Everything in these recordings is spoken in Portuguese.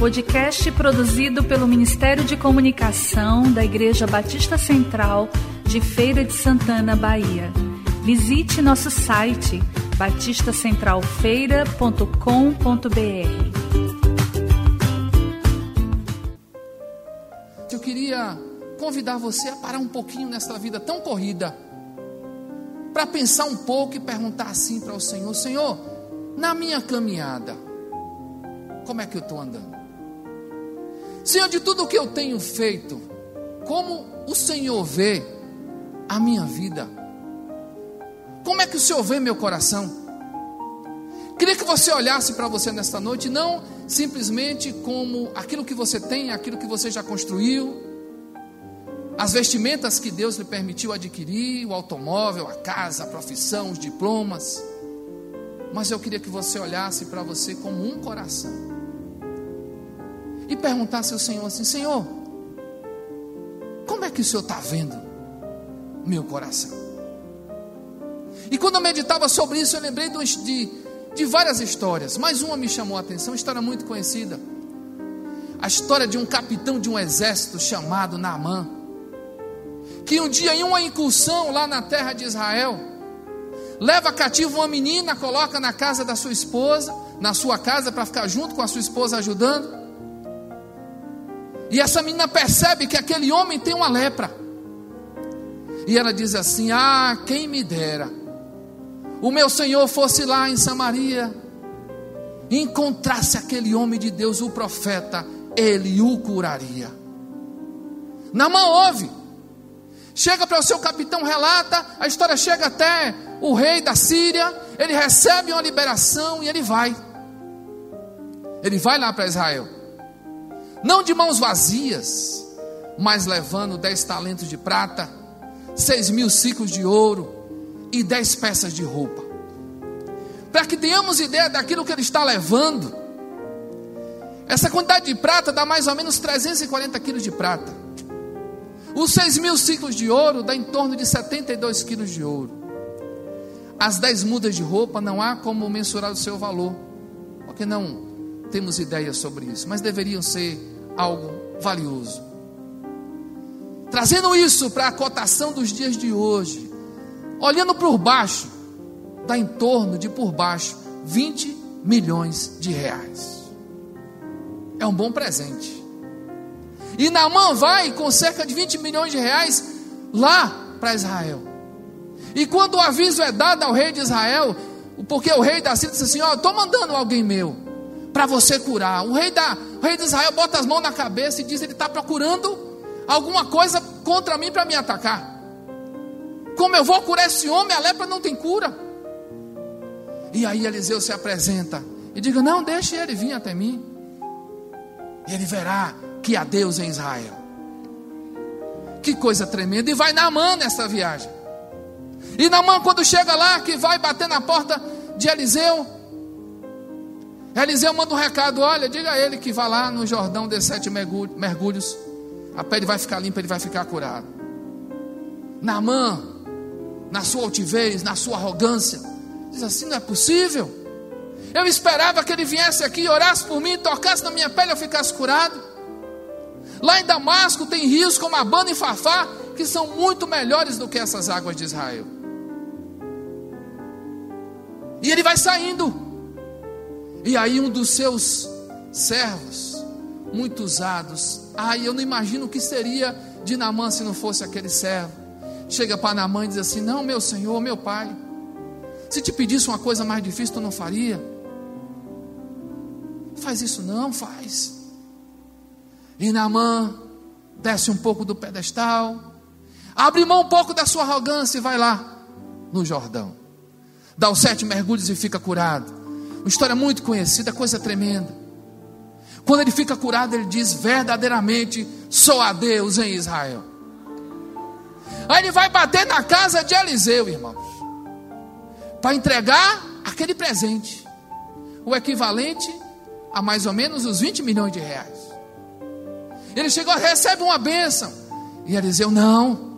Podcast produzido pelo Ministério de Comunicação da Igreja Batista Central de Feira de Santana, Bahia. Visite nosso site batistacentralfeira.com.br. Eu queria convidar você a parar um pouquinho nessa vida tão corrida, para pensar um pouco e perguntar assim para o Senhor: Senhor, na minha caminhada, como é que eu estou andando? Senhor, de tudo o que eu tenho feito, como o Senhor vê a minha vida? Como é que o Senhor vê meu coração? Queria que você olhasse para você nesta noite, não simplesmente como aquilo que você tem, aquilo que você já construiu, as vestimentas que Deus lhe permitiu adquirir, o automóvel, a casa, a profissão, os diplomas. Mas eu queria que você olhasse para você como um coração e perguntasse ao Senhor assim: Senhor, como é que o Senhor está vendo meu coração? E quando eu meditava sobre isso, eu lembrei de, de várias histórias, mas uma me chamou a atenção, uma história muito conhecida. A história de um capitão de um exército chamado Naamã, que um dia em uma incursão lá na terra de Israel, leva cativo uma menina, coloca na casa da sua esposa, na sua casa para ficar junto com a sua esposa ajudando. E essa menina percebe que aquele homem tem uma lepra. E ela diz assim: Ah, quem me dera, o meu Senhor fosse lá em Samaria encontrasse aquele homem de Deus, o profeta, ele o curaria. Namã ouve, chega para o seu capitão, relata, a história chega até o rei da Síria, ele recebe uma liberação e ele vai. Ele vai lá para Israel, não de mãos vazias, mas levando dez talentos de prata, seis mil ciclos de ouro e dez peças de roupa. Para que tenhamos ideia daquilo que ele está levando, essa quantidade de prata dá mais ou menos 340 quilos de prata. Os seis mil ciclos de ouro dá em torno de 72 quilos de ouro. As dez mudas de roupa não há como mensurar o seu valor, porque não temos ideia sobre isso, mas deveriam ser algo valioso. Trazendo isso para a cotação dos dias de hoje, olhando por baixo, dá em torno de por baixo 20 milhões de reais. É um bom presente. E Naamã vai com cerca de 20 milhões de reais lá para Israel. E quando o aviso é dado ao rei de Israel, porque o rei da Síria disse assim: Ó, oh, estou mandando alguém meu para você curar. O rei, da, o rei de Israel bota as mãos na cabeça e diz: Ele está procurando alguma coisa contra mim para me atacar. Como eu vou curar esse homem? A lepra não tem cura. E aí Eliseu se apresenta e diga: Não, deixe ele vir até mim. E ele verá que há Deus em Israel. Que coisa tremenda. E vai na mão nessa viagem. E Namã, quando chega lá, que vai bater na porta de Eliseu, Eliseu manda um recado: olha, diga a ele que vá lá no Jordão de sete mergulhos, a pele vai ficar limpa, ele vai ficar curado. Namã, na sua altivez, na sua arrogância, diz assim: não é possível. Eu esperava que ele viesse aqui, orasse por mim, tocasse na minha pele, eu ficasse curado. Lá em Damasco tem rios como Abana e Fafá, que são muito melhores do que essas águas de Israel. E ele vai saindo. E aí um dos seus servos, muito usados, ai, eu não imagino o que seria de Namã se não fosse aquele servo. Chega para Namã e diz assim: Não, meu senhor, meu pai, se te pedisse uma coisa mais difícil, tu não faria? Faz isso não, faz. E Namã desce um pouco do pedestal, abre mão um pouco da sua arrogância e vai lá no Jordão dá os sete mergulhos e fica curado. Uma história muito conhecida, coisa tremenda. Quando ele fica curado, ele diz: verdadeiramente sou a Deus em Israel. Aí ele vai bater na casa de Eliseu, irmãos, para entregar aquele presente, o equivalente a mais ou menos os 20 milhões de reais. Ele chegou, recebe uma bênção, e Eliseu não.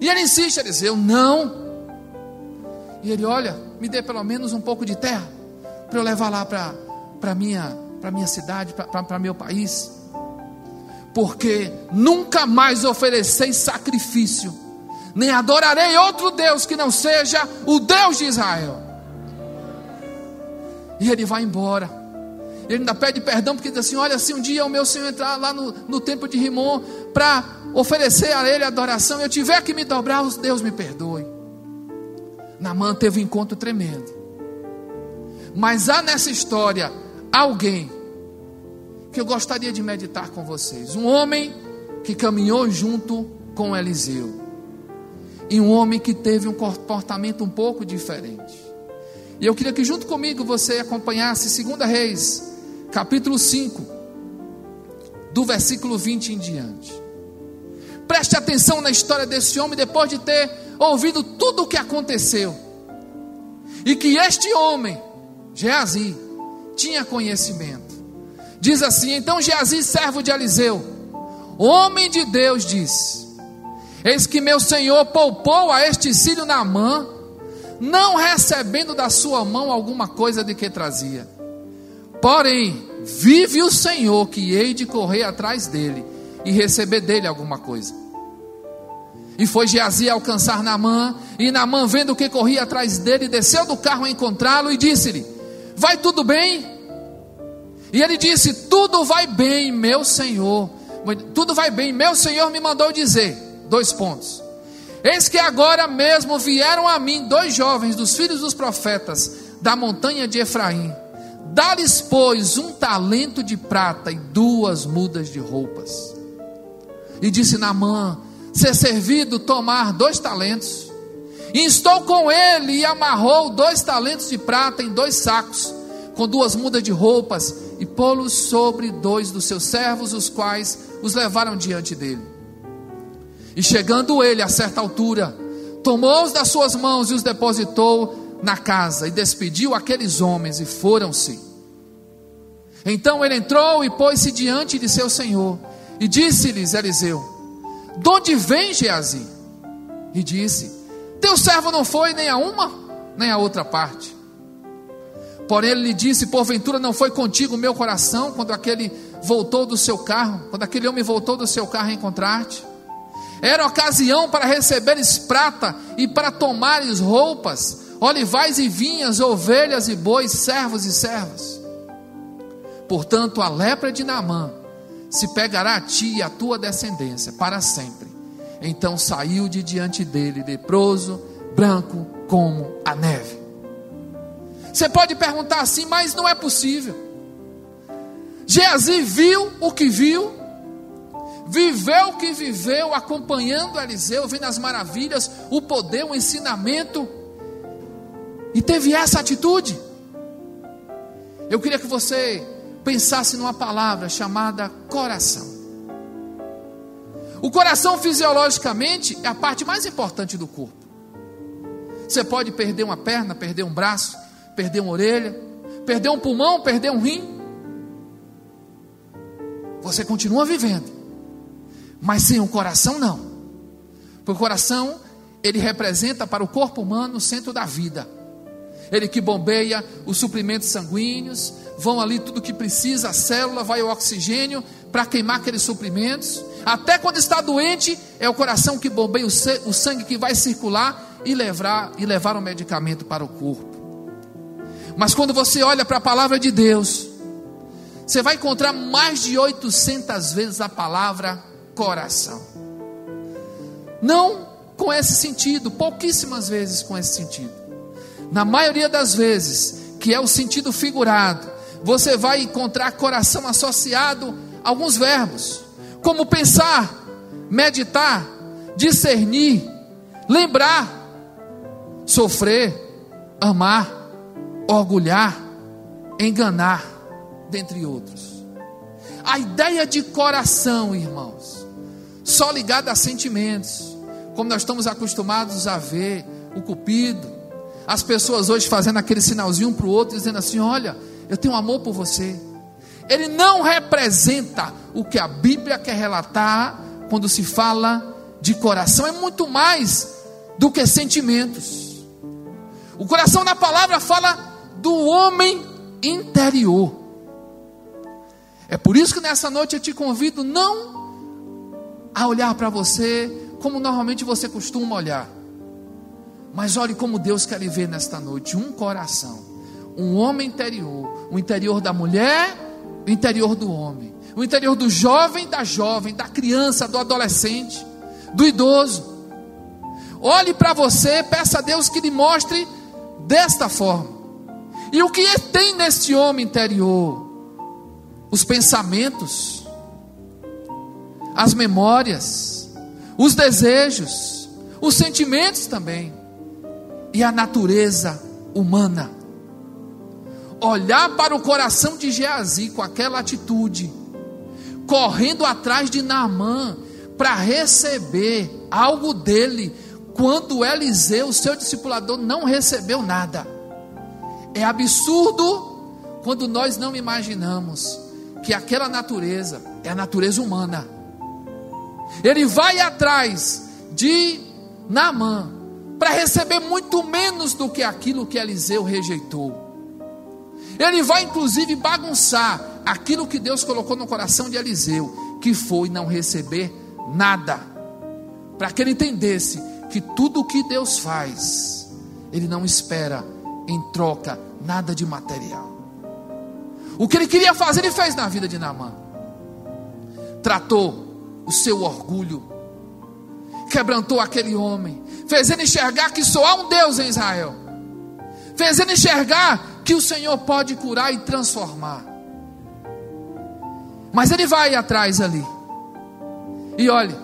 E ele insiste, Eliseu, não. E ele, olha, me dê pelo menos um pouco de terra para eu levar lá para minha para minha cidade, para meu país. Porque nunca mais oferecei sacrifício, nem adorarei outro Deus que não seja o Deus de Israel. E ele vai embora. Ele ainda pede perdão, porque diz assim: Olha, se um dia o meu Senhor entrar lá no, no templo de Rimon para oferecer a ele adoração, eu tiver que me dobrar, Deus me perdoe. Namã teve um encontro tremendo. Mas há nessa história alguém que eu gostaria de meditar com vocês. Um homem que caminhou junto com Eliseu. E um homem que teve um comportamento um pouco diferente. E eu queria que junto comigo você acompanhasse 2 Reis, capítulo 5, do versículo 20 em diante. Preste atenção na história desse homem depois de ter ouvido tudo o que aconteceu. E que este homem Geazi tinha conhecimento. Diz assim: Então Geazi, servo de Eliseu, homem de Deus, diz: Eis que meu senhor poupou a este filho Naamã, não recebendo da sua mão alguma coisa de que trazia. Porém, vive o Senhor que hei de correr atrás dele e receber dele alguma coisa. E foi Geazi alcançar Naamã, e Naamã, vendo que corria atrás dele, desceu do carro a encontrá-lo e disse-lhe: Vai tudo bem? E ele disse: Tudo vai bem, meu Senhor. Tudo vai bem, meu Senhor me mandou dizer. Dois pontos. Eis que agora mesmo vieram a mim dois jovens dos filhos dos profetas da montanha de Efraim. Dá-lhes, pois, um talento de prata e duas mudas de roupas. E disse Namã: Ser servido tomar dois talentos e instou com ele e amarrou dois talentos de prata em dois sacos, com duas mudas de roupas, e pô-los sobre dois dos seus servos, os quais os levaram diante dele. E chegando ele a certa altura, tomou-os das suas mãos e os depositou na casa, e despediu aqueles homens, e foram-se. Então ele entrou e pôs-se diante de seu senhor, e disse-lhes Eliseu: De onde vem Geazi? E disse: teu servo não foi nem a uma, nem a outra parte. Porém, ele lhe disse: Porventura não foi contigo o meu coração quando aquele voltou do seu carro, quando aquele homem voltou do seu carro a encontrar-te? Era ocasião para receberes prata e para tomares roupas, olivais e vinhas, ovelhas e bois, servos e servas. Portanto, a lepra de Naamã se pegará a ti e a tua descendência para sempre então saiu de diante dele, leproso, branco como a neve. Você pode perguntar assim, mas não é possível. Geazi viu o que viu, viveu o que viveu, acompanhando Eliseu, vendo as maravilhas, o poder, o ensinamento, e teve essa atitude. Eu queria que você pensasse numa palavra chamada coração. O coração, fisiologicamente, é a parte mais importante do corpo. Você pode perder uma perna, perder um braço, perder uma orelha, perder um pulmão, perder um rim. Você continua vivendo, mas sem o coração, não. Porque o coração, ele representa para o corpo humano o centro da vida. Ele que bombeia os suprimentos sanguíneos, vão ali tudo que precisa, a célula, vai o oxigênio para queimar aqueles suprimentos. Até quando está doente, é o coração que bombeia o sangue que vai circular e levar, e levar o medicamento para o corpo. Mas quando você olha para a palavra de Deus, você vai encontrar mais de 800 vezes a palavra coração. Não com esse sentido, pouquíssimas vezes com esse sentido. Na maioria das vezes, que é o sentido figurado, você vai encontrar coração associado a alguns verbos como pensar, meditar, discernir, lembrar, sofrer, amar, orgulhar, enganar, dentre outros. A ideia de coração, irmãos, só ligada a sentimentos, como nós estamos acostumados a ver o cupido, as pessoas hoje fazendo aquele sinalzinho um para o outro, dizendo assim: Olha, eu tenho amor por você ele não representa o que a Bíblia quer relatar quando se fala de coração, é muito mais do que sentimentos. O coração na palavra fala do homem interior. É por isso que nessa noite eu te convido não a olhar para você como normalmente você costuma olhar. Mas olhe como Deus quer lhe ver nesta noite: um coração, um homem interior, o interior da mulher, o interior do homem, o interior do jovem, da jovem, da criança, do adolescente, do idoso. Olhe para você, peça a Deus que lhe mostre desta forma. E o que tem neste homem interior? Os pensamentos, as memórias, os desejos, os sentimentos também, e a natureza humana. Olhar para o coração de Geazi com aquela atitude, correndo atrás de Naamã para receber algo dele, quando Eliseu, seu discipulador, não recebeu nada. É absurdo quando nós não imaginamos que aquela natureza é a natureza humana. Ele vai atrás de Naamã para receber muito menos do que aquilo que Eliseu rejeitou. Ele vai inclusive bagunçar aquilo que Deus colocou no coração de Eliseu, que foi não receber nada, para que ele entendesse que tudo o que Deus faz, ele não espera em troca nada de material. O que ele queria fazer, ele fez na vida de Naamã. Tratou o seu orgulho, quebrantou aquele homem, fez ele enxergar que só há um Deus em Israel, fez ele enxergar que o Senhor pode curar e transformar. Mas ele vai atrás ali, e olhe,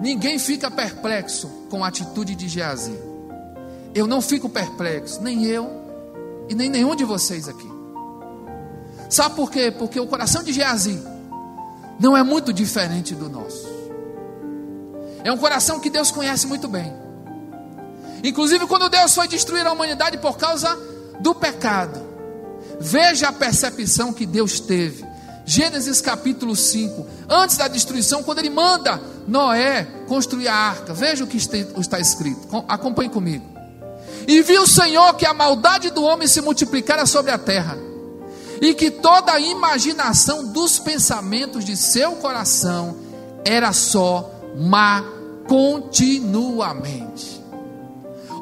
ninguém fica perplexo com a atitude de Geazi. Eu não fico perplexo, nem eu e nem nenhum de vocês aqui. Sabe por quê? Porque o coração de Geazi não é muito diferente do nosso. É um coração que Deus conhece muito bem. Inclusive, quando Deus foi destruir a humanidade por causa do pecado, veja a percepção que Deus teve. Gênesis capítulo 5, antes da destruição, quando ele manda Noé construir a arca, veja o que está escrito, acompanhe comigo. E viu o Senhor que a maldade do homem se multiplicara sobre a terra, e que toda a imaginação dos pensamentos de seu coração era só má continuamente.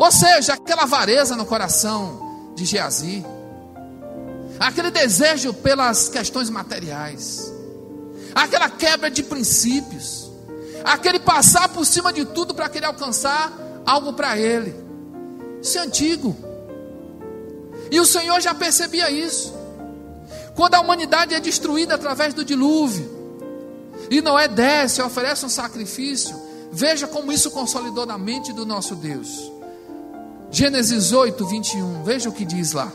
Ou seja, aquela avareza no coração de Geazi, aquele desejo pelas questões materiais, aquela quebra de princípios, aquele passar por cima de tudo para querer alcançar algo para ele. Isso é antigo. E o Senhor já percebia isso. Quando a humanidade é destruída através do dilúvio, e Noé desce, oferece um sacrifício, veja como isso consolidou na mente do nosso Deus. Gênesis 8, 21, veja o que diz lá.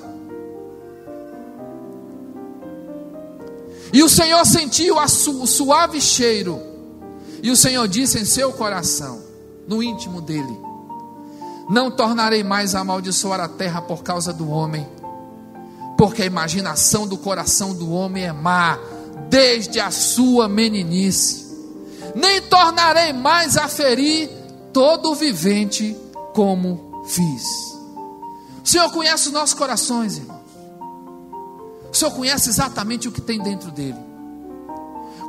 E o Senhor sentiu su, o suave cheiro, e o Senhor disse em seu coração, no íntimo dele: Não tornarei mais a amaldiçoar a terra por causa do homem, porque a imaginação do coração do homem é má, desde a sua meninice, nem tornarei mais a ferir todo o vivente como fiz. O Senhor conhece os nossos corações, irmão. O Senhor conhece exatamente o que tem dentro dele.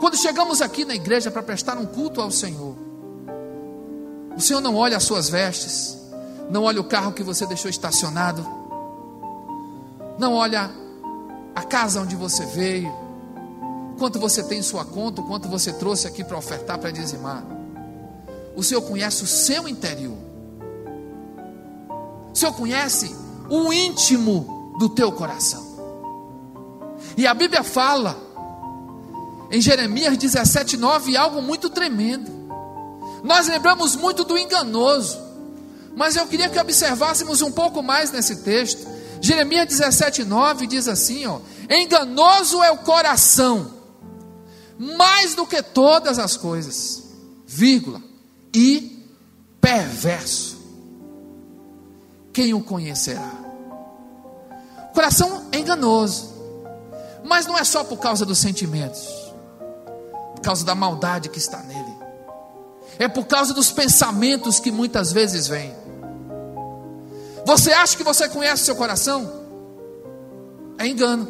Quando chegamos aqui na igreja para prestar um culto ao Senhor, o Senhor não olha as suas vestes, não olha o carro que você deixou estacionado, não olha a casa onde você veio, quanto você tem em sua conta, quanto você trouxe aqui para ofertar, para dizimar. O Senhor conhece o seu interior. O Senhor conhece o íntimo do teu coração. E a Bíblia fala em Jeremias 17, 9, algo muito tremendo. Nós lembramos muito do enganoso, mas eu queria que observássemos um pouco mais nesse texto. Jeremias 17, 9 diz assim: ó, enganoso é o coração, mais do que todas as coisas, vírgula, e perverso. Quem o conhecerá? O coração é enganoso. Mas não é só por causa dos sentimentos, por causa da maldade que está nele, é por causa dos pensamentos que muitas vezes vêm. Você acha que você conhece seu coração? É engano.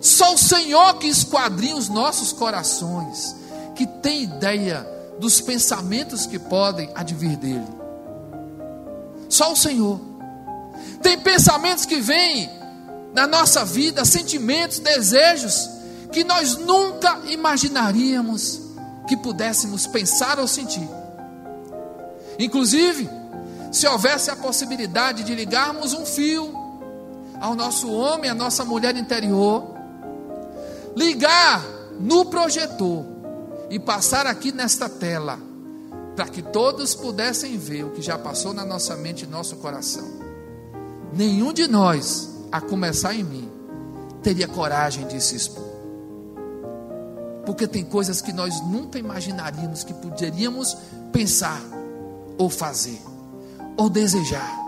Só o Senhor que esquadrinha os nossos corações, que tem ideia dos pensamentos que podem advir dele. Só o Senhor. Tem pensamentos que vêm na nossa vida, sentimentos, desejos, que nós nunca imaginaríamos que pudéssemos pensar ou sentir. Inclusive, se houvesse a possibilidade de ligarmos um fio ao nosso homem, à nossa mulher interior, ligar no projetor e passar aqui nesta tela, para que todos pudessem ver o que já passou na nossa mente e nosso coração. Nenhum de nós, a começar em mim, teria coragem de se expor. Porque tem coisas que nós nunca imaginaríamos que poderíamos pensar ou fazer ou desejar.